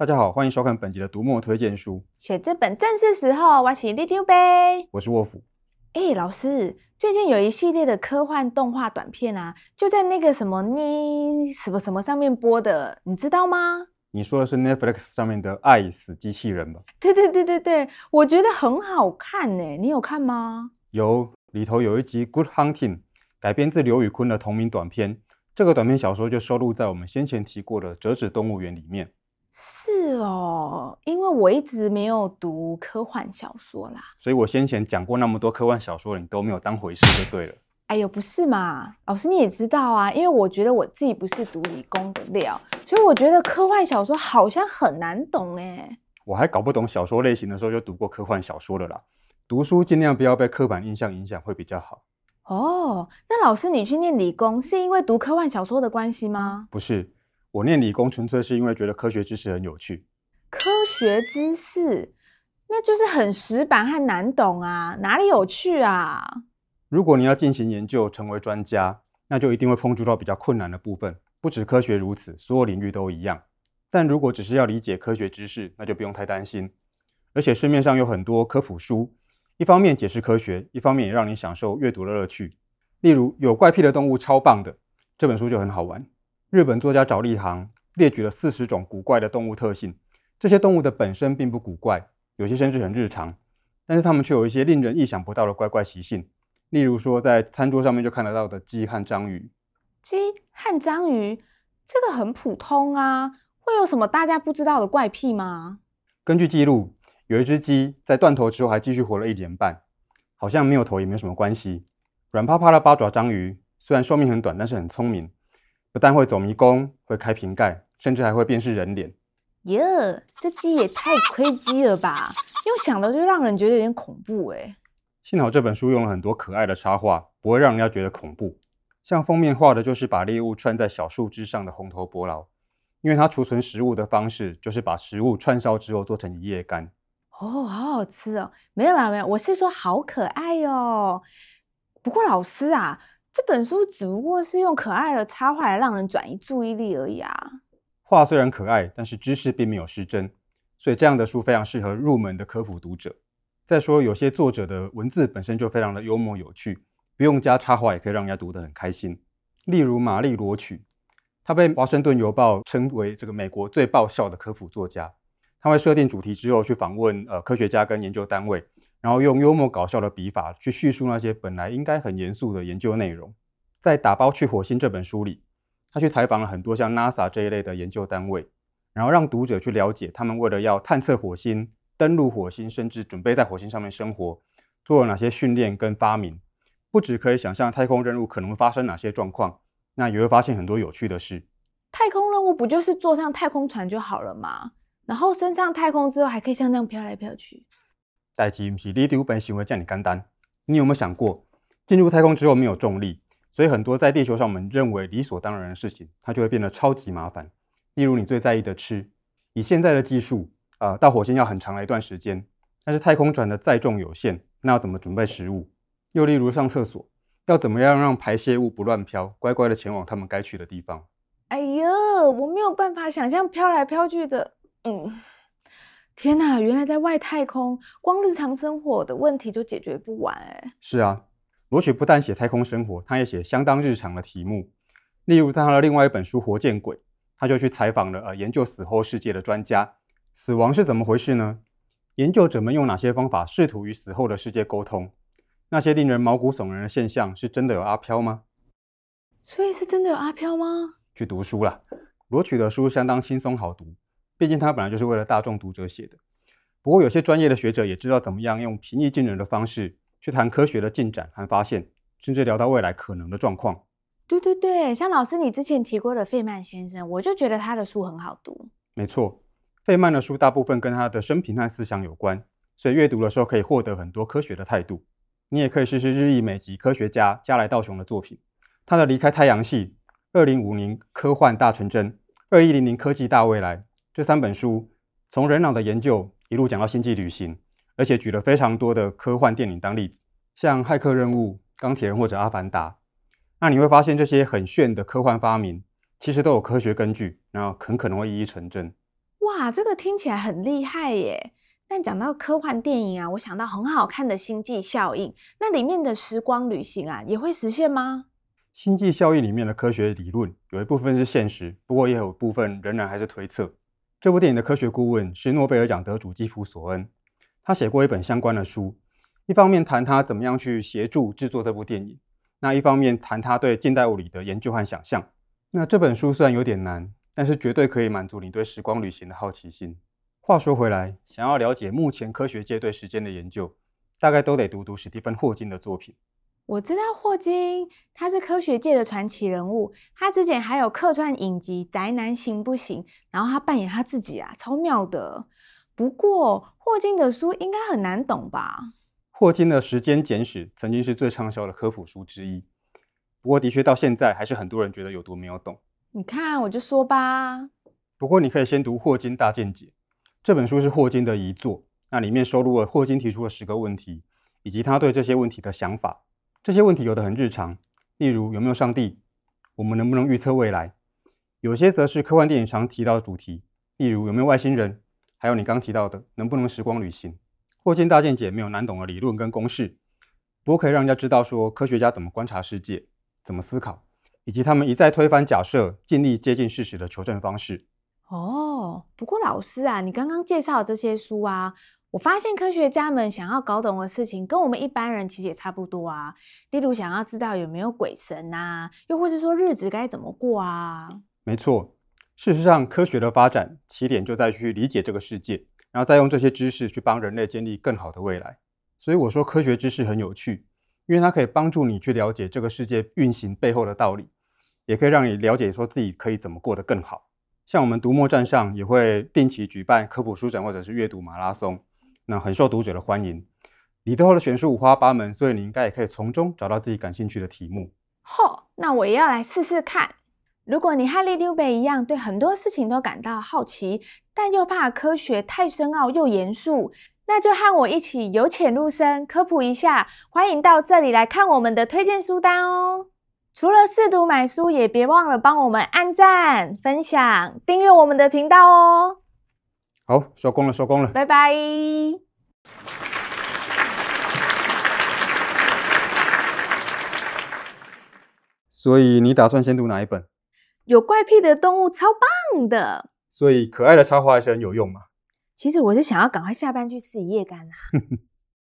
大家好，欢迎收看本集的读墨推荐书。选这本正是时候，我是李丢呗。我是沃夫。哎，老师，最近有一系列的科幻动画短片啊，就在那个什么呢什么什么上面播的，你知道吗？你说的是 Netflix 上面的《爱死机器人》吧？对对对对对，我觉得很好看呢。你有看吗？有，里头有一集《Good Hunting》，改编自刘宇昆的同名短片。这个短篇小说就收录在我们先前提过的《折纸动物园》里面。是哦，因为我一直没有读科幻小说啦，所以我先前讲过那么多科幻小说，你都没有当回事就对了。哎呦，不是嘛，老师你也知道啊，因为我觉得我自己不是读理工的料，所以我觉得科幻小说好像很难懂哎。我还搞不懂小说类型的时候就读过科幻小说了啦。读书尽量不要被刻板印象影响会比较好。哦，那老师你去念理工是因为读科幻小说的关系吗？不是。我念理工纯粹是因为觉得科学知识很有趣。科学知识，那就是很死板和难懂啊，哪里有趣啊？如果你要进行研究，成为专家，那就一定会碰触到比较困难的部分。不止科学如此，所有领域都一样。但如果只是要理解科学知识，那就不用太担心。而且市面上有很多科普书，一方面解释科学，一方面也让你享受阅读的乐趣。例如，有怪癖的动物超棒的这本书就很好玩。日本作家沼利行列举了四十种古怪的动物特性，这些动物的本身并不古怪，有些甚至很日常，但是它们却有一些令人意想不到的怪怪习性。例如说，在餐桌上面就看得到的鸡和章鱼。鸡和章鱼，这个很普通啊，会有什么大家不知道的怪癖吗？根据记录，有一只鸡在断头之后还继续活了一年半，好像没有头也没什么关系。软趴趴的八爪章鱼虽然寿命很短，但是很聪明。不但会走迷宫，会开瓶盖，甚至还会辨识人脸。耶，这鸡也太亏鸡了吧！用想的就让人觉得有点恐怖哎。幸好这本书用了很多可爱的插画，不会让人家觉得恐怖。像封面画的就是把猎物串在小树枝上的红头伯劳，因为它储存食物的方式就是把食物串烧之后做成一夜干。哦，好好吃哦！没有啦，没有，我是说好可爱哟、哦。不过老师啊。这本书只不过是用可爱的插画来让人转移注意力而已啊。画虽然可爱，但是知识并没有失真，所以这样的书非常适合入门的科普读者。再说，有些作者的文字本身就非常的幽默有趣，不用加插画也可以让人家读得很开心。例如玛丽罗曲，他被《华盛顿邮报》称为这个美国最爆笑的科普作家。他会设定主题之后去访问呃科学家跟研究单位。然后用幽默搞笑的笔法去叙述那些本来应该很严肃的研究内容。在《打包去火星》这本书里，他去采访了很多像 NASA 这一类的研究单位，然后让读者去了解他们为了要探测火星、登陆火星，甚至准备在火星上面生活，做了哪些训练跟发明。不只可以想象太空任务可能会发生哪些状况，那也会发现很多有趣的事。太空任务不就是坐上太空船就好了吗？然后升上太空之后，还可以像那样飘来飘去。代志不是你丢本行为这样简单。你有没有想过，进入太空之后没有重力，所以很多在地球上我们认为理所当然的事情，它就会变得超级麻烦。例如你最在意的吃，以现在的技术，呃，到火星要很长的一段时间，但是太空船的载重有限，那要怎么准备食物？又例如上厕所，要怎么样让排泄物不乱飘，乖乖的前往他们该去的地方？哎呦，我没有办法想象飘来飘去的，嗯。天哪，原来在外太空，光日常生活的问题就解决不完哎。是啊，罗曲不但写太空生活，他也写相当日常的题目。例如，在他的另外一本书《活见鬼》，他就去采访了呃研究死后世界的专家。死亡是怎么回事呢？研究者们用哪些方法试图与死后的世界沟通？那些令人毛骨悚然的现象，是真的有阿飘吗？所以是真的有阿飘吗？去读书啦，罗曲的书相当轻松好读。毕竟他本来就是为了大众读者写的。不过有些专业的学者也知道怎么样用平易近人的方式去谈科学的进展和发现，甚至聊到未来可能的状况。对对对，像老师你之前提过的费曼先生，我就觉得他的书很好读。没错，费曼的书大部分跟他的生平和思想有关，所以阅读的时候可以获得很多科学的态度。你也可以试试日裔美籍科学家加来道雄的作品，他的《离开太阳系》、《二零五零科幻大成真》、《二一零零科技大未来》。这三本书从人脑的研究一路讲到星际旅行，而且举了非常多的科幻电影当例子，像《骇客任务》、钢铁人或者《阿凡达》。那你会发现这些很炫的科幻发明，其实都有科学根据，然后很可能会一一成真。哇，这个听起来很厉害耶！但讲到科幻电影啊，我想到很好看的《星际效应》，那里面的时光旅行啊，也会实现吗？星际效应里面的科学理论有一部分是现实，不过也有部分仍然还是推测。这部电影的科学顾问是诺贝尔奖得主基普索恩，他写过一本相关的书，一方面谈他怎么样去协助制作这部电影，那一方面谈他对近代物理的研究和想象。那这本书虽然有点难，但是绝对可以满足你对时光旅行的好奇心。话说回来，想要了解目前科学界对时间的研究，大概都得读读史蒂芬·霍金的作品。我知道霍金，他是科学界的传奇人物。他之前还有客串影集《宅男行不行》，然后他扮演他自己啊，超妙的。不过霍金的书应该很难懂吧？霍金的《时间简史》曾经是最畅销的科普书之一，不过的确到现在还是很多人觉得有读没有懂。你看，我就说吧。不过你可以先读《霍金大见解》这本书，是霍金的遗作，那里面收录了霍金提出的十个问题，以及他对这些问题的想法。这些问题有的很日常，例如有没有上帝？我们能不能预测未来？有些则是科幻电影常提到的主题，例如有没有外星人？还有你刚提到的能不能时光旅行？霍金大见解没有难懂的理论跟公式，不过可以让人家知道说科学家怎么观察世界，怎么思考，以及他们一再推翻假设，尽力接近事实的求证方式。哦，不过老师啊，你刚刚介绍的这些书啊。我发现科学家们想要搞懂的事情，跟我们一般人其实也差不多啊。例如，想要知道有没有鬼神啊，又或是说日子该怎么过啊。没错，事实上，科学的发展起点就在去理解这个世界，然后再用这些知识去帮人类建立更好的未来。所以我说，科学知识很有趣，因为它可以帮助你去了解这个世界运行背后的道理，也可以让你了解说自己可以怎么过得更好。像我们读墨站上也会定期举办科普书展或者是阅读马拉松。那很受读者的欢迎，里头的选书五花八门，所以你应该也可以从中找到自己感兴趣的题目。嚯，那我也要来试试看。如果你和里长伯一样，对很多事情都感到好奇，但又怕科学太深奥又严肃，那就和我一起由浅入深科普一下。欢迎到这里来看我们的推荐书单哦。除了试读买书，也别忘了帮我们按赞、分享、订阅我们的频道哦。好，收工了，收工了，拜拜。所以你打算先读哪一本？有怪癖的动物，超棒的。所以可爱的插画还是很有用嘛？其实我是想要赶快下班去吃一夜干啊。